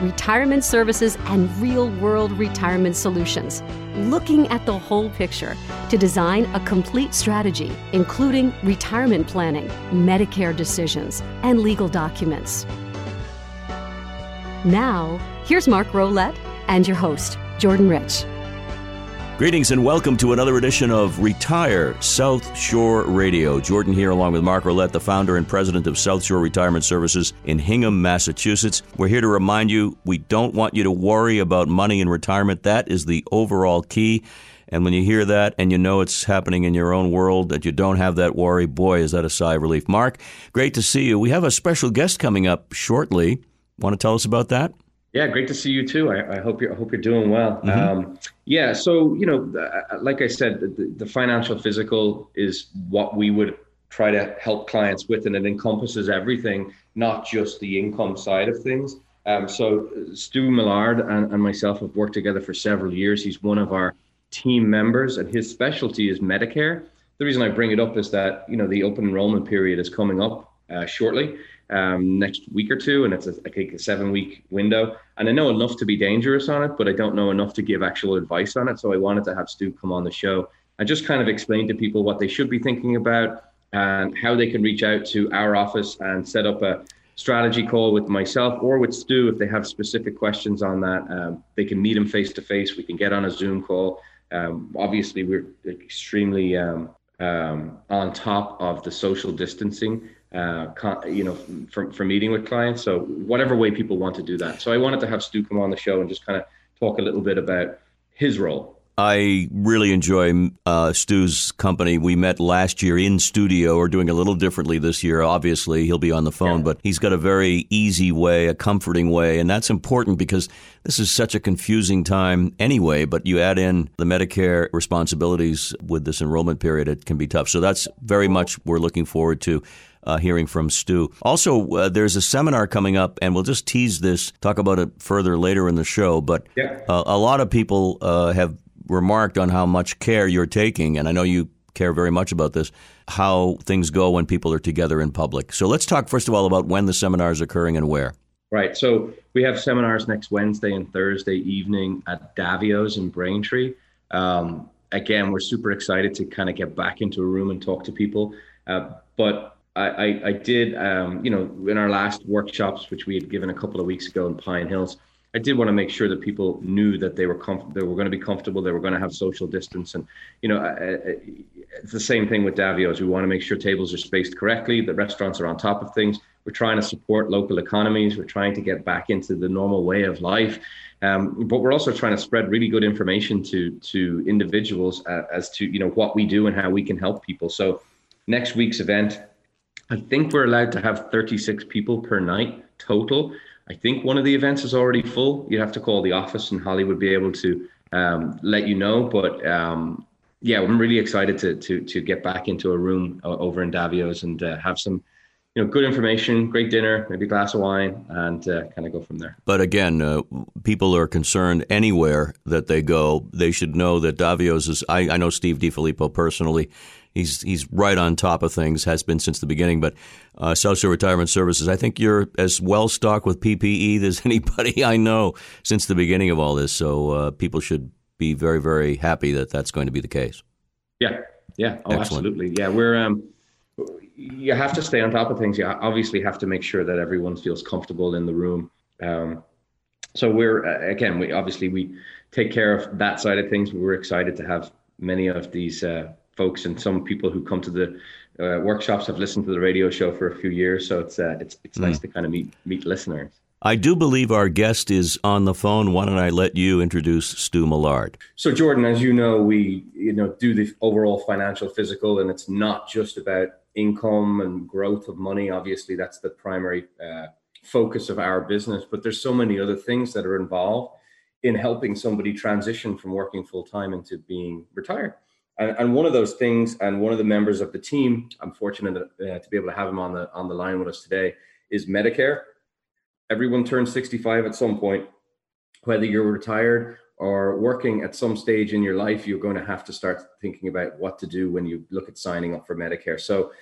Retirement services and real world retirement solutions. Looking at the whole picture to design a complete strategy, including retirement planning, Medicare decisions, and legal documents. Now, here's Mark Rolette and your host, Jordan Rich. Greetings and welcome to another edition of Retire South Shore Radio. Jordan here, along with Mark Rolette, the founder and president of South Shore Retirement Services in Hingham, Massachusetts. We're here to remind you we don't want you to worry about money in retirement. That is the overall key. And when you hear that and you know it's happening in your own world, that you don't have that worry, boy, is that a sigh of relief. Mark, great to see you. We have a special guest coming up shortly. Want to tell us about that? Yeah, great to see you too. I, I hope you're I hope you're doing well. Mm-hmm. Um, yeah, so you know, uh, like I said, the, the, financial physical is what we would try to help clients with, and it encompasses everything, not just the income side of things. Um, so Stu Millard and, and myself have worked together for several years. He's one of our team members, and his specialty is Medicare. The reason I bring it up is that you know the open enrollment period is coming up uh, shortly um, next week or two, and it's a, I think a seven week window. And I know enough to be dangerous on it, but I don't know enough to give actual advice on it. So I wanted to have Stu come on the show and just kind of explain to people what they should be thinking about and how they can reach out to our office and set up a strategy call with myself or with Stu if they have specific questions on that. Um, they can meet him face to face. We can get on a Zoom call. Um, obviously, we're extremely um, um on top of the social distancing uh, you know, for, for meeting with clients. So whatever way people want to do that. So I wanted to have Stu come on the show and just kind of talk a little bit about his role. I really enjoy uh, Stu's company. We met last year in studio. We're doing a little differently this year. Obviously, he'll be on the phone, yeah. but he's got a very easy way, a comforting way, and that's important because this is such a confusing time anyway. But you add in the Medicare responsibilities with this enrollment period, it can be tough. So that's very much we're looking forward to uh, hearing from Stu. Also, uh, there's a seminar coming up, and we'll just tease this, talk about it further later in the show. But yeah. uh, a lot of people uh, have remarked on how much care you're taking, and I know you care very much about this, how things go when people are together in public. So let's talk, first of all, about when the seminar is occurring and where. Right. So we have seminars next Wednesday and Thursday evening at Davio's in Braintree. Um, again, we're super excited to kind of get back into a room and talk to people. Uh, but I, I, did, um, you know, in our last workshops, which we had given a couple of weeks ago in Pine Hills, I did want to make sure that people knew that they were comf- they were going to be comfortable, they were going to have social distance, and you know, it's the same thing with Davio's. We want to make sure tables are spaced correctly, that restaurants are on top of things. We're trying to support local economies. We're trying to get back into the normal way of life, um, but we're also trying to spread really good information to to individuals uh, as to you know what we do and how we can help people. So, next week's event I think we're allowed to have 36 people per night total. I think one of the events is already full. You'd have to call the office, and Holly would be able to um, let you know. But um, yeah, I'm really excited to to to get back into a room uh, over in Davio's and uh, have some you know, good information, great dinner, maybe a glass of wine, and uh, kind of go from there. But again, uh, people are concerned anywhere that they go. They should know that Davio's is. I, I know Steve DiFilippo personally. He's he's right on top of things. Has been since the beginning. But uh, South Shore Retirement Services, I think you're as well stocked with PPE as anybody I know since the beginning of all this. So uh, people should be very very happy that that's going to be the case. Yeah, yeah, oh, Excellent. absolutely. Yeah, we're. Um, you have to stay on top of things. You obviously have to make sure that everyone feels comfortable in the room. Um, so we're uh, again, we obviously we take care of that side of things. We're excited to have many of these uh, folks and some people who come to the uh, workshops have listened to the radio show for a few years. So it's uh, it's it's mm. nice to kind of meet meet listeners. I do believe our guest is on the phone. Why don't I let you introduce Stu Millard? So, Jordan, as you know, we you know do the overall financial physical, and it's not just about income and growth of money. Obviously, that's the primary uh, focus of our business. But there's so many other things that are involved in helping somebody transition from working full time into being retired. And, and one of those things, and one of the members of the team, I'm fortunate uh, to be able to have him on the on the line with us today, is Medicare. Everyone turns 65 at some point, whether you're retired or working at some stage in your life, you're going to have to start thinking about what to do when you look at signing up for Medicare. So,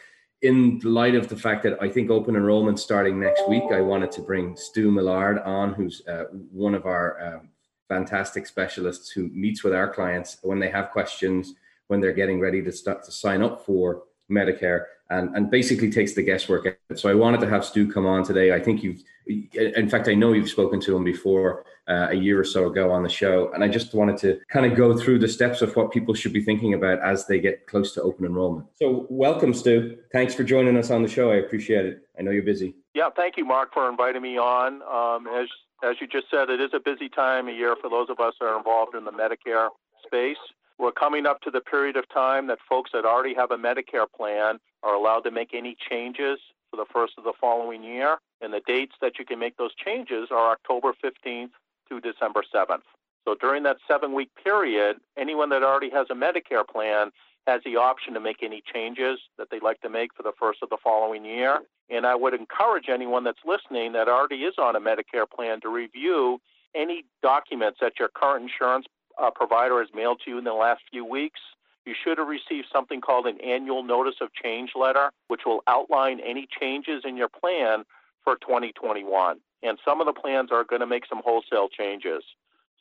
in light of the fact that I think open enrollment starting next week, I wanted to bring Stu Millard on, who's uh, one of our um, fantastic specialists who meets with our clients when they have questions, when they're getting ready to start to sign up for Medicare and, and basically takes the guesswork out. So I wanted to have Stu come on today. I think you've, in fact, I know you've spoken to him before uh, a year or so ago on the show. And I just wanted to kind of go through the steps of what people should be thinking about as they get close to open enrollment. So welcome, Stu. Thanks for joining us on the show. I appreciate it. I know you're busy. Yeah, thank you, Mark, for inviting me on. Um, as as you just said, it is a busy time of year for those of us that are involved in the Medicare space. We're coming up to the period of time that folks that already have a Medicare plan are allowed to make any changes for the first of the following year. And the dates that you can make those changes are October 15th to December 7th. So during that seven week period, anyone that already has a Medicare plan has the option to make any changes that they'd like to make for the first of the following year. And I would encourage anyone that's listening that already is on a Medicare plan to review any documents that your current insurance uh, provider has mailed to you in the last few weeks, you should have received something called an annual notice of change letter, which will outline any changes in your plan for 2021. And some of the plans are going to make some wholesale changes.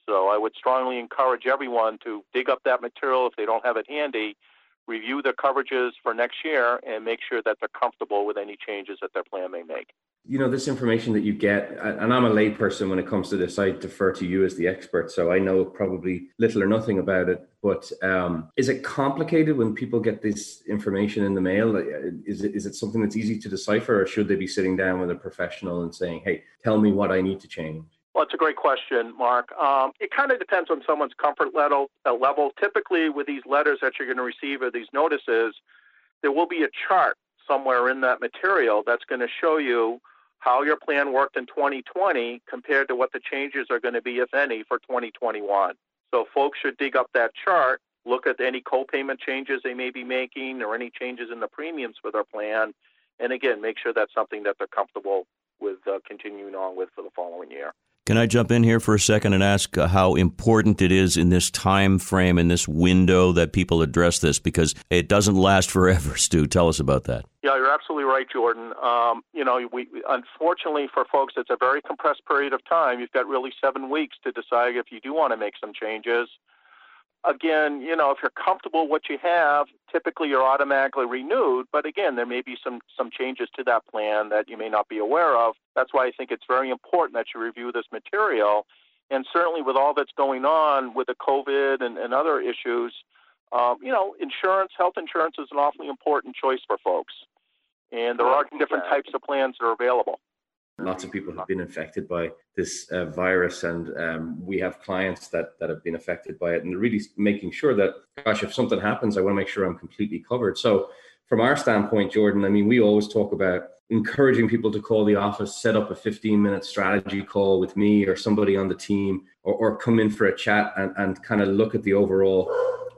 So I would strongly encourage everyone to dig up that material if they don't have it handy, review the coverages for next year, and make sure that they're comfortable with any changes that their plan may make you know this information that you get and i'm a layperson when it comes to this i defer to you as the expert so i know probably little or nothing about it but um, is it complicated when people get this information in the mail is it, is it something that's easy to decipher or should they be sitting down with a professional and saying hey tell me what i need to change well, it's a great question, Mark. Um, it kind of depends on someone's comfort level. Uh, level. Typically, with these letters that you're going to receive or these notices, there will be a chart somewhere in that material that's going to show you how your plan worked in 2020 compared to what the changes are going to be, if any, for 2021. So folks should dig up that chart, look at any co-payment changes they may be making or any changes in the premiums for their plan, and again, make sure that's something that they're comfortable with uh, continuing on with for the following year. Can I jump in here for a second and ask uh, how important it is in this time frame, in this window, that people address this? Because it doesn't last forever, Stu. Tell us about that. Yeah, you're absolutely right, Jordan. Um, you know, we unfortunately for folks, it's a very compressed period of time. You've got really seven weeks to decide if you do want to make some changes again, you know, if you're comfortable with what you have, typically you're automatically renewed. But again, there may be some some changes to that plan that you may not be aware of. That's why I think it's very important that you review this material. And certainly, with all that's going on with the COVID and, and other issues, um, you know, insurance, health insurance is an awfully important choice for folks. And there are different types of plans that are available. Lots of people have been infected by this uh, virus, and um, we have clients that that have been affected by it, and really making sure that, gosh, if something happens, I want to make sure I'm completely covered. So, from our standpoint, Jordan, I mean, we always talk about encouraging people to call the office, set up a 15 minute strategy call with me or somebody on the team, or, or come in for a chat and, and kind of look at the overall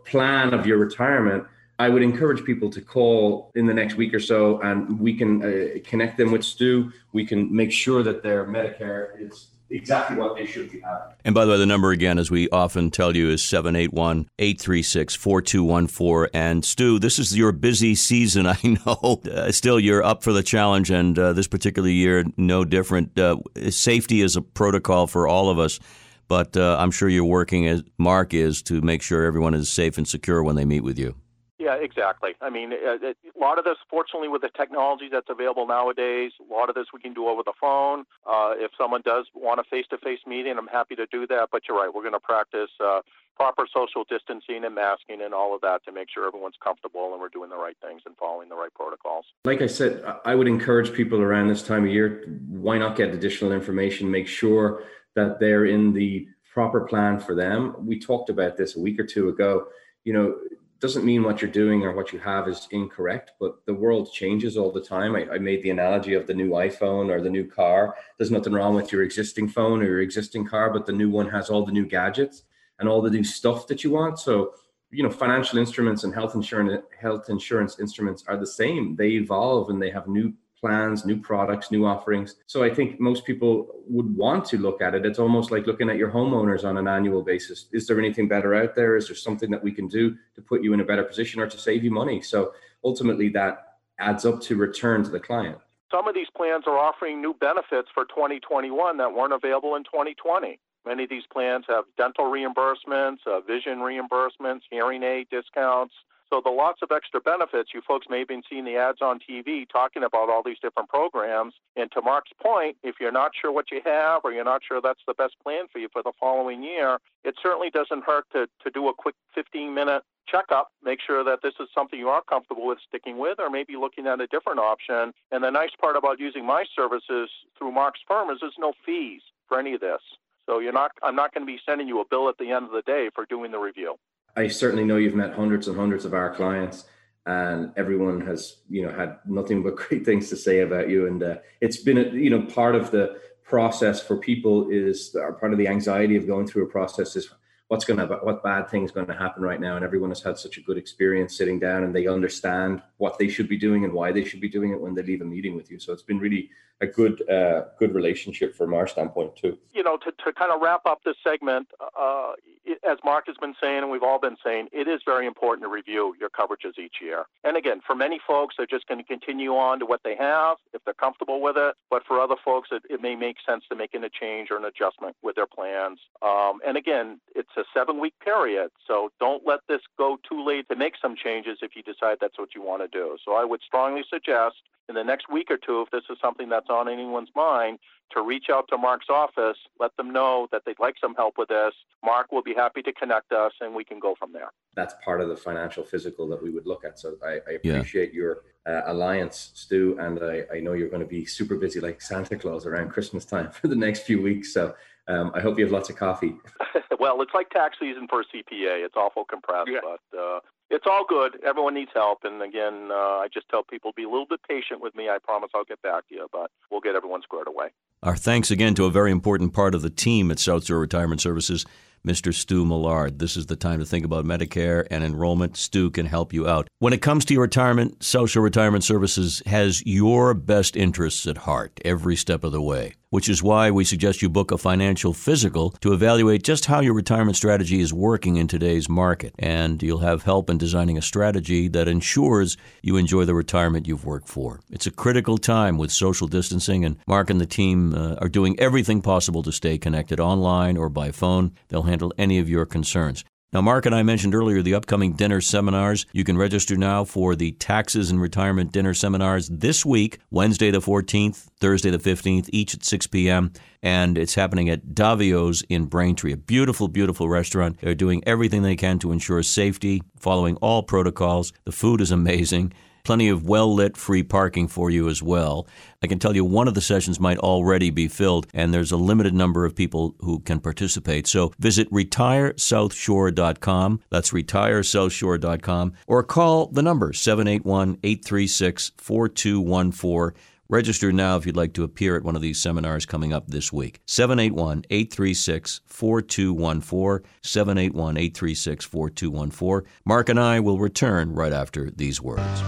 plan of your retirement I would encourage people to call in the next week or so, and we can uh, connect them with Stu. We can make sure that their Medicare is exactly what they should be having. And by the way, the number again, as we often tell you, is 781 836 4214. And Stu, this is your busy season, I know. Uh, still, you're up for the challenge, and uh, this particular year, no different. Uh, safety is a protocol for all of us. But uh, I'm sure you're working as Mark is to make sure everyone is safe and secure when they meet with you. Yeah, exactly. I mean, a, uh, lot of this, fortunately, with the technology that's available nowadays, a lot of this we can do over the phone. Uh, if someone does want a face-to-face meeting, I'm happy to do that. But you're right, we're going to practice uh, proper social distancing and masking and all of that to make sure everyone's comfortable and we're doing the right things and following the right protocols. Like I said, I would encourage people around this time of year, why not get additional information? Make sure that they're in the proper plan for them. We talked about this a week or two ago. You know, doesn't mean what you're doing or what you have is incorrect, but the world changes all the time. I, I, made the analogy of the new iPhone or the new car. There's nothing wrong with your existing phone or your existing car, but the new one has all the new gadgets and all the new stuff that you want. So you know financial instruments and health insurance health insurance instruments are the same they evolve and they have new plans, new products, new offerings. So I think most people would want to look at it. It's almost like looking at your homeowners on an annual basis. Is there anything better out there? Is there something that we can do to put you in a better position or to save you money? So ultimately, that adds up to return to the client. Some of these plans are offering new benefits for 2021 that weren't available in 2020. Many of these plans have dental reimbursements, uh, vision reimbursements, hearing aid discounts, so the lots of extra benefits, you folks may have been seeing the ads on TV talking about all these different programs. And to Mark's point, if you're not sure what you have or you're not sure that's the best plan for you for the following year, it certainly doesn't hurt to, to do a quick 15 minute checkup, make sure that this is something you are comfortable with sticking with, or maybe looking at a different option. And the nice part about using my services through Mark's firm is there's no fees for any of this. So you're not I'm not going to be sending you a bill at the end of the day for doing the review. I certainly know you've met hundreds and hundreds of our clients, and everyone has you know had nothing but great things to say about you. And uh, it's been a, you know part of the process for people is or part of the anxiety of going through a process is what's going to what bad things going to happen right now and everyone has had such a good experience sitting down and they understand what they should be doing and why they should be doing it when they leave a meeting with you so it's been really a good uh, good relationship from our standpoint too. You know, to, to kind of wrap up this segment, uh, it, as Mark has been saying and we've all been saying, it is very important to review your coverages each year. And again, for many folks, they're just going to continue on to what they have if they're comfortable with it. But for other folks, it, it may make sense to make a change or an adjustment with their plans. Um, and again, it's a seven week period, so don't let this go too late to make some changes if you decide that's what you want to do. So I would strongly suggest in the next week or two, if this is something that's on anyone's mind, to reach out to Mark's office, let them know that they'd like some help with this. Mark will be happy to connect us and we can go from there. That's part of the financial physical that we would look at. So I, I appreciate yeah. your uh, alliance, Stu, and I, I, know you're going to be super busy like Santa Claus around Christmas time for the next few weeks. So um, I hope you have lots of coffee. well, it's like tax season for a CPA. It's awful compressed, yeah. but uh, it's all good. Everyone needs help, and again, uh, I just tell people be a little bit patient with me. I promise I'll get back to you, but we'll get everyone squared away. Our thanks again to a very important part of the team at South Shore Retirement Services. Mr. Stu Millard. This is the time to think about Medicare and enrollment. Stu can help you out. When it comes to your retirement, South Shore Retirement Services has your best interests at heart every step of the way which is why we suggest you book a financial physical to evaluate just how your retirement strategy is working in today's market. And you'll have help in designing a strategy that ensures you enjoy the retirement you've worked for. It's a critical time with social distancing, and Mark and the team uh, are doing everything possible to stay connected online or by phone. They'll handle any of your concerns. Now, Mark and I mentioned earlier the upcoming dinner seminars. You can register now for the taxes and retirement dinner seminars this week, Wednesday the 14th, Thursday the 15th, each at 6 p.m. And it's happening at Davio's in Braintree, a beautiful, beautiful restaurant. They're doing everything they can to ensure safety, following all protocols. The food is amazing plenty of well lit free parking for you as well. I can tell you one of the sessions might already be filled, and there's a limited number of people who can participate. So visit retiresouthshore.com. That's retiresouthshore.com, or call the number 781 836 4214 Register now if you'd like to appear at one of these seminars coming up this week. 781 836 4214. 781 836 4214. Mark and I will return right after these words.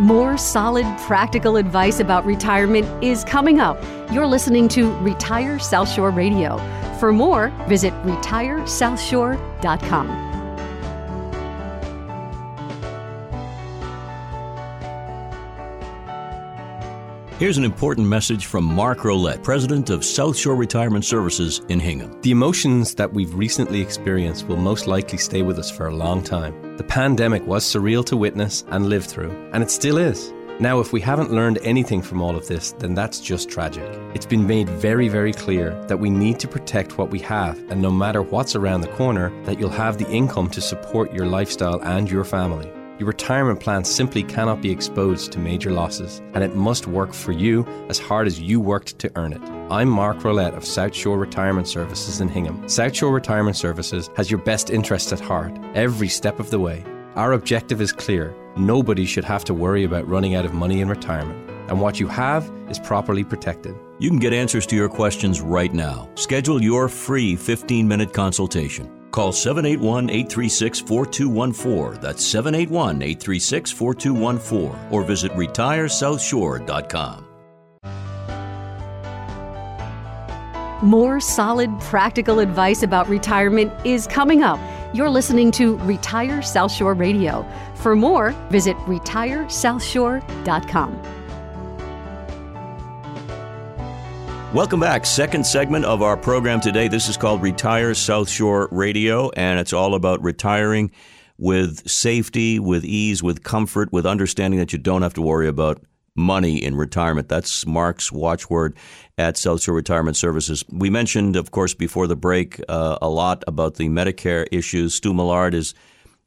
More solid, practical advice about retirement is coming up. You're listening to Retire South Shore Radio. For more, visit retiresouthshore.com. Here's an important message from Mark Rolette, president of South Shore Retirement Services in Hingham. The emotions that we've recently experienced will most likely stay with us for a long time. The pandemic was surreal to witness and live through, and it still is. Now, if we haven't learned anything from all of this, then that's just tragic. It's been made very, very clear that we need to protect what we have, and no matter what's around the corner, that you'll have the income to support your lifestyle and your family. Your retirement plan simply cannot be exposed to major losses, and it must work for you as hard as you worked to earn it. I'm Mark Rolette of South Shore Retirement Services in Hingham. South Shore Retirement Services has your best interests at heart every step of the way. Our objective is clear nobody should have to worry about running out of money in retirement, and what you have is properly protected. You can get answers to your questions right now. Schedule your free 15 minute consultation Call 781 836 4214. That's 781 836 4214. Or visit retiresouthshore.com. More solid, practical advice about retirement is coming up. You're listening to Retire South Shore Radio. For more, visit retiresouthshore.com. Welcome back. Second segment of our program today. This is called Retire South Shore Radio, and it's all about retiring with safety, with ease, with comfort, with understanding that you don't have to worry about money in retirement. That's Mark's watchword at South Shore Retirement Services. We mentioned, of course, before the break, uh, a lot about the Medicare issues. Stu Millard is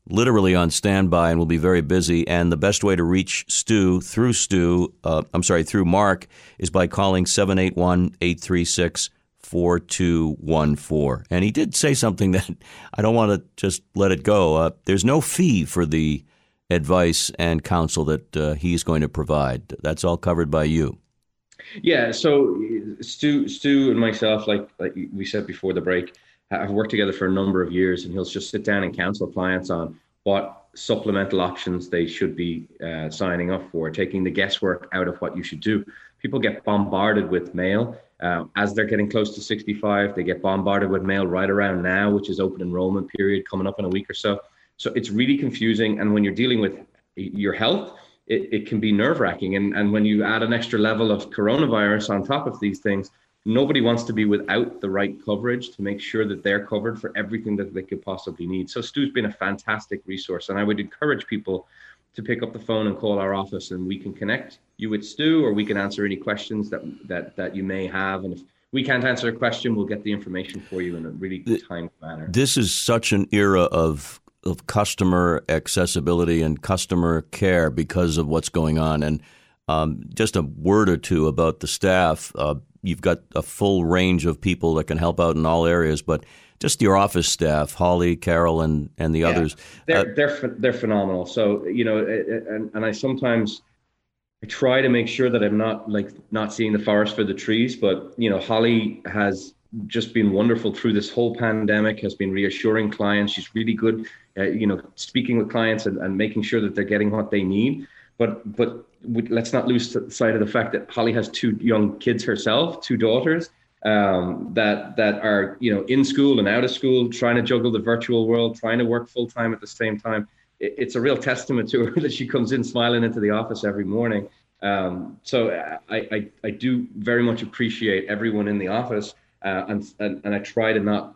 literally on standby and will be very busy. And the best way to reach Stu through Stu, uh, I'm sorry, through Mark, is by calling 781 836 4214. And he did say something that I don't want to just let it go. Uh, there's no fee for the advice and counsel that uh, he's going to provide. That's all covered by you. Yeah. So Stu, Stu, and myself, like like we said before the break, have worked together for a number of years, and he'll just sit down and counsel clients on what supplemental options they should be uh, signing up for, taking the guesswork out of what you should do. People get bombarded with mail uh, as they're getting close to 65. They get bombarded with mail right around now, which is open enrollment period coming up in a week or so. So it's really confusing. And when you're dealing with your health, it, it can be nerve wracking. And, and when you add an extra level of coronavirus on top of these things, nobody wants to be without the right coverage to make sure that they're covered for everything that they could possibly need. So Stu's been a fantastic resource. And I would encourage people to pick up the phone and call our office and we can connect you with Stu or we can answer any questions that that that you may have. And if we can't answer a question, we'll get the information for you in a really timely manner. This is such an era of of customer accessibility and customer care because of what's going on. And um, just a word or two about the staff. Uh, you've got a full range of people that can help out in all areas, but just your office staff, Holly, Carol, and and the yeah, others. They're uh, they're they're phenomenal. So you know, and and I sometimes. I try to make sure that I'm not like not seeing the forest for the trees, but you know, Holly has just been wonderful through this whole pandemic, has been reassuring clients. She's really good uh, you know, speaking with clients and, and making sure that they're getting what they need. But but we, let's not lose sight of the fact that Holly has two young kids herself, two daughters um, that that are you know in school and out of school, trying to juggle the virtual world, trying to work full time at the same time. It, it's a real testament to her that she comes in smiling into the office every morning. Um, so I, I, I do very much appreciate everyone in the office, uh, and, and and I try to not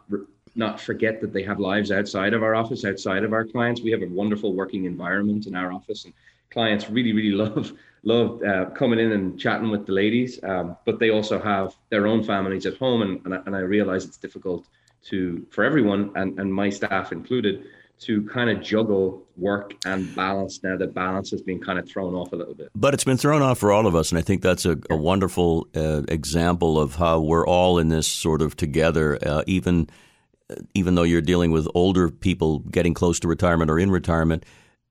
not forget that they have lives outside of our office, outside of our clients. We have a wonderful working environment in our office, and clients really, really love love uh, coming in and chatting with the ladies. Um, but they also have their own families at home, and and I, and I realize it's difficult to for everyone, and and my staff included, to kind of juggle work and balance now that balance has been kind of thrown off a little bit. But it's been thrown off for all of us, and I think that's a, a wonderful uh, example of how we're all in this sort of together, uh, even even though you're dealing with older people getting close to retirement or in retirement,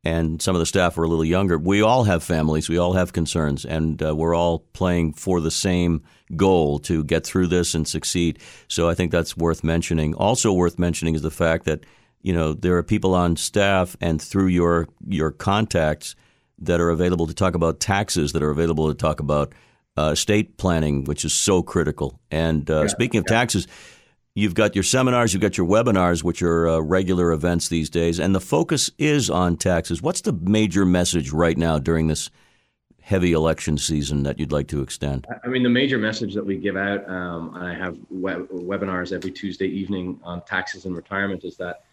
and some of the staff are a little younger, we all have families, we all have concerns, and uh, we're all playing for the same goal to get through this and succeed. So I think that's worth mentioning. Also worth mentioning is the fact that you know there are people on staff and through your your contacts that are available to talk about taxes, that are available to talk about uh, estate planning, which is so critical. And uh, yeah, speaking of yeah. taxes You've got your seminars, you've got your webinars, which are uh, regular events these days, and the focus is on taxes. What's the major message right now during this heavy election season that you'd like to extend? I mean, the major message that we give out, um, I have web- webinars every Tuesday evening on taxes and retirement, is that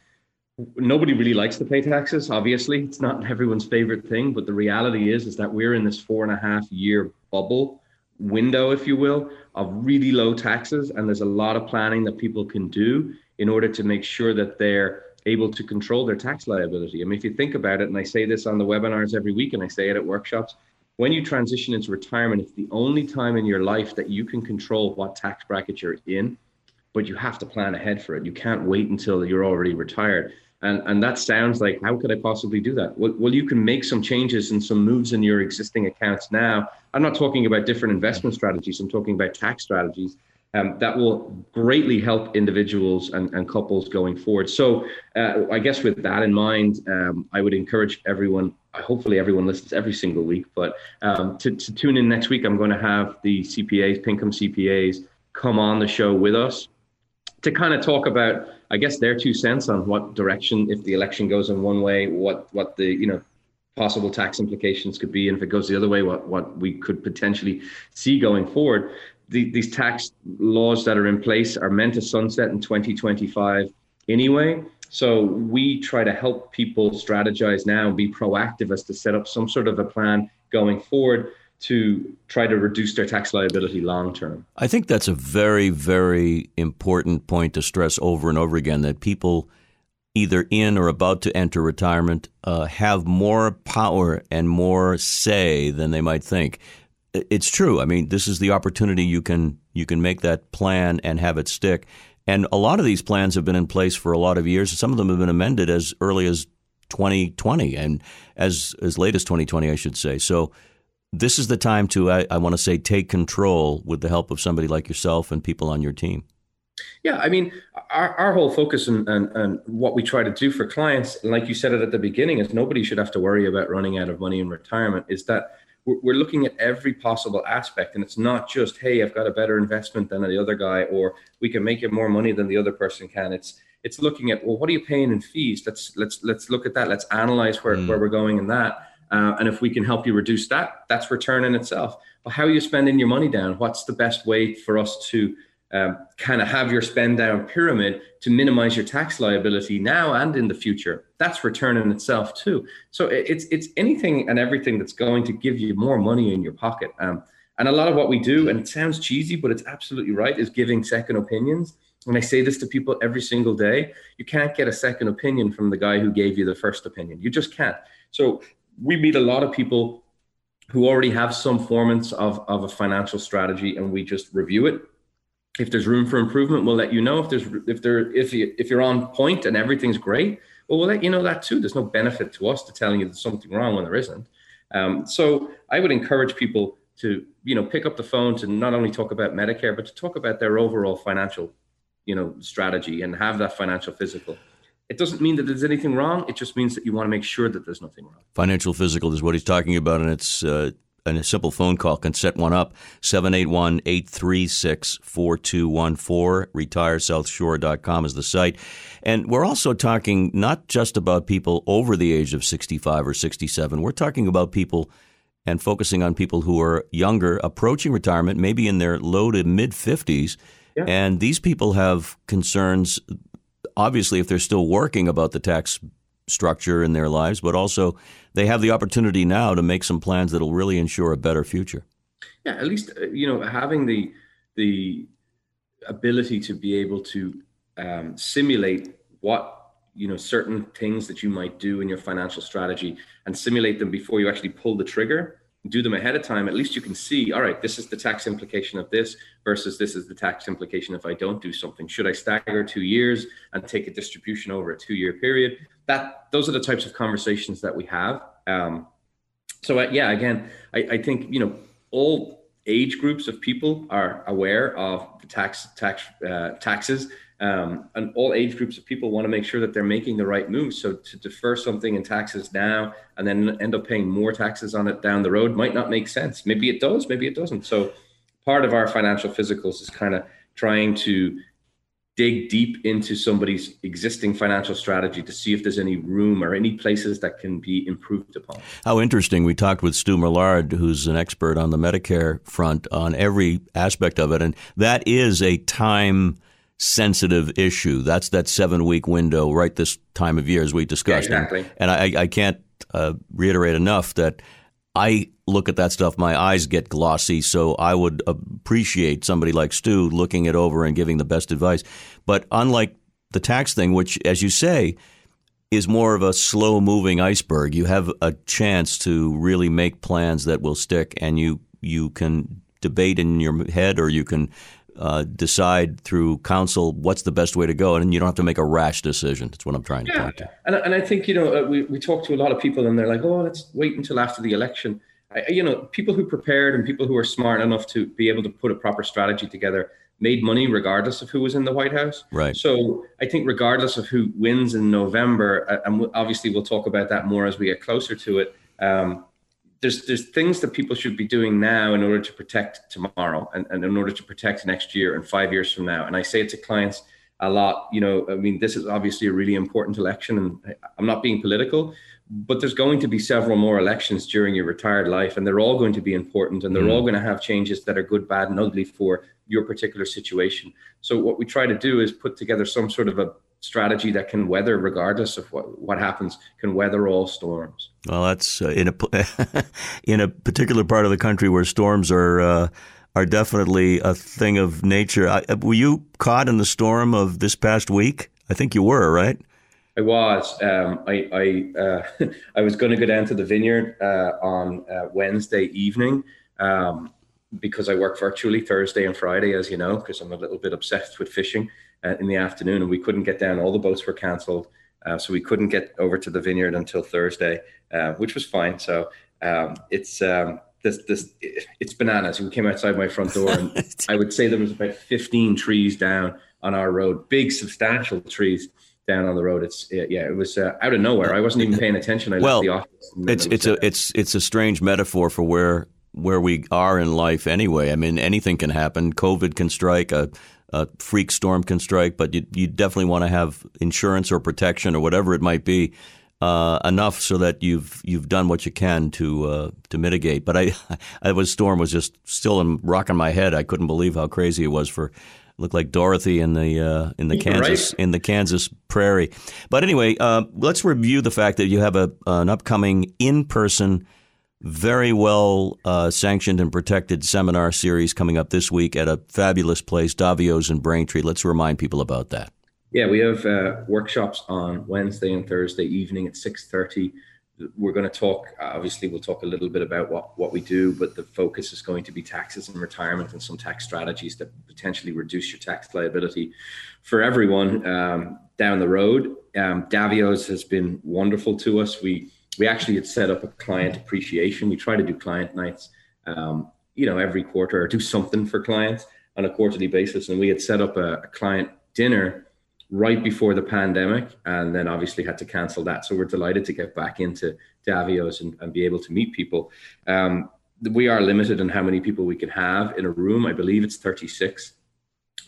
nobody really likes to pay taxes. Obviously, it's not everyone's favorite thing, but the reality is, is that we're in this four and a half year bubble window, if you will, of really low taxes. And there's a lot of planning that people can do in order to make sure that they're able to control their tax liability. I mean, if you think about it, and I say this on the webinars every week and I say it at workshops, when you transition into retirement, it's the only time in your life that you can control what tax bracket you're in, but you have to plan ahead for it. You can't wait until you're already retired. And, and that sounds like, how could I possibly do that? Well, well, you can make some changes and some moves in your existing accounts now. I'm not talking about different investment strategies, I'm talking about tax strategies um, that will greatly help individuals and, and couples going forward. So, uh, I guess with that in mind, um, I would encourage everyone. Hopefully, everyone listens every single week. But um, to, to, tune in next week, I'm going to have the CPAs, Pinkham CPAs, come on the show with us to kind of talk about, I guess, their two cents on what direction, if the election goes in one way, what what the you know possible tax implications could be, and if it goes the other way, what what we could potentially see going forward the, these tax laws that are in place are meant to sunset in 2025 anyway. So we try to help people strategize now and be proactive as to set up some sort of a plan going forward to try to reduce their tax liability long term. I think that's a very, very important point to stress over and over again that people either in or about to enter retirement uh, have more power and more say than they might think it's true. I mean, this is the opportunity you can you can make that plan and have it stick. And a lot of these plans have been in place for a lot of years. Some of them have been amended as early as 2020 and as as late as 2020, I should say. So this is the time to I, I want to say take control with the help of somebody like yourself and people on your team. Yeah, I mean, our, our whole focus and, and, what we try to do for clients, like you said it at the beginning, is nobody should have to worry about running out of money in retirement. Is that we're looking at every possible aspect and it's not just hey i've got a better investment than the other guy or we can make it more money than the other person can it's it's looking at well what are you paying in fees let's let's let's look at that let's analyze where, mm. where we're going in that uh, and if we can help you reduce that that's return in itself but how are you spending your money down what's the best way for us to um, kind of have your spend down pyramid to minimize your tax liability now and in the future. That's return in itself too. So it's it's anything and everything that's going to give you more money in your pocket. Um, and a lot of what we do, and it sounds cheesy, but it's absolutely right, is giving second opinions. And I say this to people every single day. You can't get a second opinion from the guy who gave you the first opinion. You just can't. So we meet a lot of people who already have some formats of, of a financial strategy and we just review it if there's room for improvement, we'll let you know. If there's if there if you if you're on point and everything's great, well, we'll let you know that too. There's no benefit to us to telling you there's something wrong when there isn't. Um, so I would encourage people to you know pick up the phone to not only talk about Medicare but to talk about their overall financial you know strategy and have that financial physical. It doesn't mean that there's anything wrong. It just means that you want to make sure that there's nothing wrong. Financial physical is what he's talking about, and it's uh, and a simple phone call can set one up 781 836 4214. RetireSouthShore.com is the site. And we're also talking not just about people over the age of 65 or 67, we're talking about people and focusing on people who are younger, approaching retirement, maybe in their low to mid 50s. Yeah. And these people have concerns, obviously, if they're still working about the tax structure in their lives, but also they have the opportunity now to make some plans that'll really ensure a better future. Yeah, at least uh, you know having the the ability to be able to um, simulate what you know certain things that you might do in your financial strategy and simulate them before you actually pull the trigger do them ahead of time, at least you can see, all right, this is the tax implication of this versus this is the tax implication if I don't do something. Should I stagger two years and take a distribution over a two year period? That those are the types of conversations that we have. Um, so uh, yeah, again, I, I think you know all age groups of people are aware of the tax tax uh, taxes um, and all age groups of people want to make sure that they're making the right moves. So to defer something in taxes now and then end up paying more taxes on it down the road might not make sense. Maybe it does, maybe it doesn't. So part of our financial physicals is kind of trying to dig deep into somebody's existing financial strategy to see if there's any room or any places that can be improved upon. How interesting. We talked with Stu Millard, who's an expert on the Medicare front on every aspect of it. And that is a time sensitive issue. That's that seven week window right this time of year, as we discussed. Yeah, exactly. And, and I, I, can't uh, reiterate enough that I look at that stuff, my eyes get glossy. So I would appreciate somebody like Stu looking it over and giving the best advice. But unlike the tax thing, which, as you say, is more of a slow moving iceberg, you have a chance to really make plans that will stick and you, you can debate in your head or you can uh, decide through counsel what's the best way to go, and you don't have to make a rash decision. That's what I'm trying to yeah. point to. And, and I think you know uh, we we talk to a lot of people, and they're like, oh, let's wait until after the election. I, you know, people who prepared and people who are smart enough to be able to put a proper strategy together made money regardless of who was in the White House. Right. So I think regardless of who wins in November, uh, and obviously we'll talk about that more as we get closer to it. Um, there's there's things that people should be doing now in order to protect tomorrow and, and in order to protect next year and five years from now. And I say it to clients a lot. You know, I mean, this is obviously a really important election, and I'm not being political, but there's going to be several more elections during your retired life, and they're all going to be important, and they're mm. all going to have changes that are good, bad, and ugly for your particular situation. So what we try to do is put together some sort of a strategy that can weather, regardless of what, what happens, can weather all storms. Well, that's uh, in a in a particular part of the country where storms are uh, are definitely a thing of nature. I, uh, were you caught in the storm of this past week? I think you were, right? I was. Um, I I, uh, I was going to go down to the vineyard uh, on uh, Wednesday evening um, because I work virtually Thursday and Friday, as you know, because I'm a little bit obsessed with fishing uh, in the afternoon, and we couldn't get down. All the boats were cancelled, uh, so we couldn't get over to the vineyard until Thursday, which was fine. So um, it's um, this this it's bananas. We came outside my front door, and I would say there was about 15 trees down on our road, big substantial trees down on the road. It's yeah, it was uh, out of nowhere. I wasn't even paying attention. I well, left the office. It's it's a it's it's a strange metaphor for where where we are in life anyway. I mean, anything can happen. COVID can strike. A, a freak storm can strike, but you you definitely want to have insurance or protection or whatever it might be. Uh, enough so that you've you've done what you can to uh, to mitigate. But I, I was storm was just still in, rocking my head. I couldn't believe how crazy it was for looked like Dorothy in the uh, in the Kansas right. in the Kansas prairie. But anyway, uh, let's review the fact that you have a an upcoming in person, very well uh, sanctioned and protected seminar series coming up this week at a fabulous place, Davio's in Braintree. Let's remind people about that. Yeah, we have uh, workshops on Wednesday and Thursday evening at six thirty we're going to talk obviously we'll talk a little bit about what what we do but the focus is going to be taxes and retirement and some tax strategies that potentially reduce your tax liability for everyone um, down the road um, davio's has been wonderful to us we we actually had set up a client appreciation we try to do client nights um, you know every quarter or do something for clients on a quarterly basis and we had set up a, a client dinner right before the pandemic and then obviously had to cancel that. So we're delighted to get back into Davio's and, and be able to meet people. Um, we are limited in how many people we can have in a room. I believe it's 36.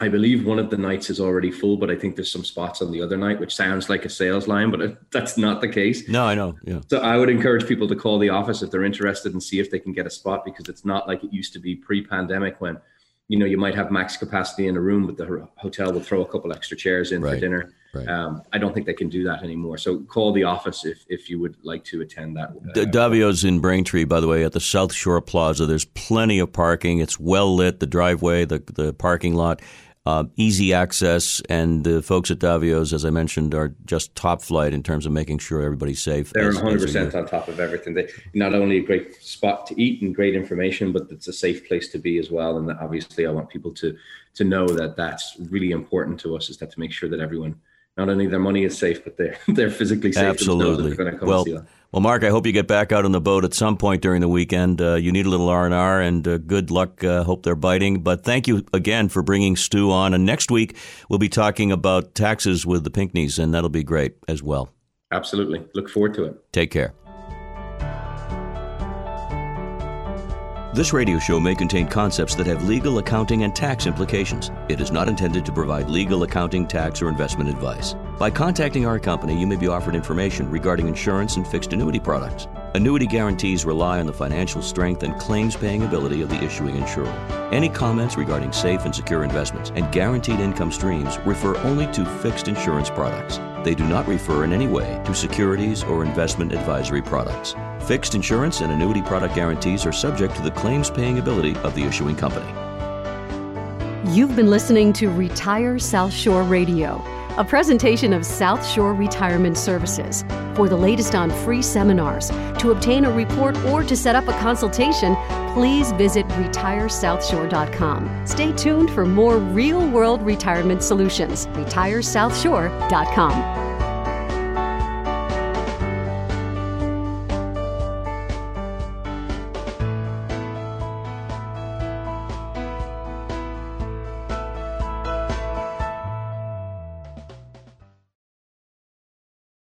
I believe one of the nights is already full, but I think there's some spots on the other night, which sounds like a sales line, but that's not the case. No, I know. Yeah. So I would encourage people to call the office if they're interested and see if they can get a spot because it's not like it used to be pre-pandemic when you know, you might have max capacity in a room, but the hotel will throw a couple extra chairs in right. for dinner. Right. Um, I don't think they can do that anymore. So call the office if, if you would like to attend that. Uh, Davio's in Braintree, by the way, at the South Shore Plaza. There's plenty of parking. It's well lit. The driveway, the the parking lot uh, easy access, and the folks at Davio's, as I mentioned, are just top flight in terms of making sure everybody's safe. They're 100% on top of everything. They not only a great spot to eat and great information, but it's a safe place to be as well. And obviously, I want people to to know that that's really important to us is that to make sure that everyone not only their money is safe, but they're they're physically safe. Absolutely. well, well, Mark, I hope you get back out on the boat at some point during the weekend. Uh, you need a little R and R, uh, and good luck. Uh, hope they're biting. But thank you again for bringing Stu on. And next week we'll be talking about taxes with the Pinckneys, and that'll be great as well. Absolutely. Look forward to it. Take care. This radio show may contain concepts that have legal, accounting, and tax implications. It is not intended to provide legal, accounting, tax, or investment advice. By contacting our company, you may be offered information regarding insurance and fixed annuity products. Annuity guarantees rely on the financial strength and claims paying ability of the issuing insurer. Any comments regarding safe and secure investments and guaranteed income streams refer only to fixed insurance products. They do not refer in any way to securities or investment advisory products. Fixed insurance and annuity product guarantees are subject to the claims paying ability of the issuing company. You've been listening to Retire South Shore Radio a presentation of South Shore Retirement Services. For the latest on free seminars, to obtain a report, or to set up a consultation, please visit retiresouthshore.com. Stay tuned for more real world retirement solutions. RetireSouthShore.com.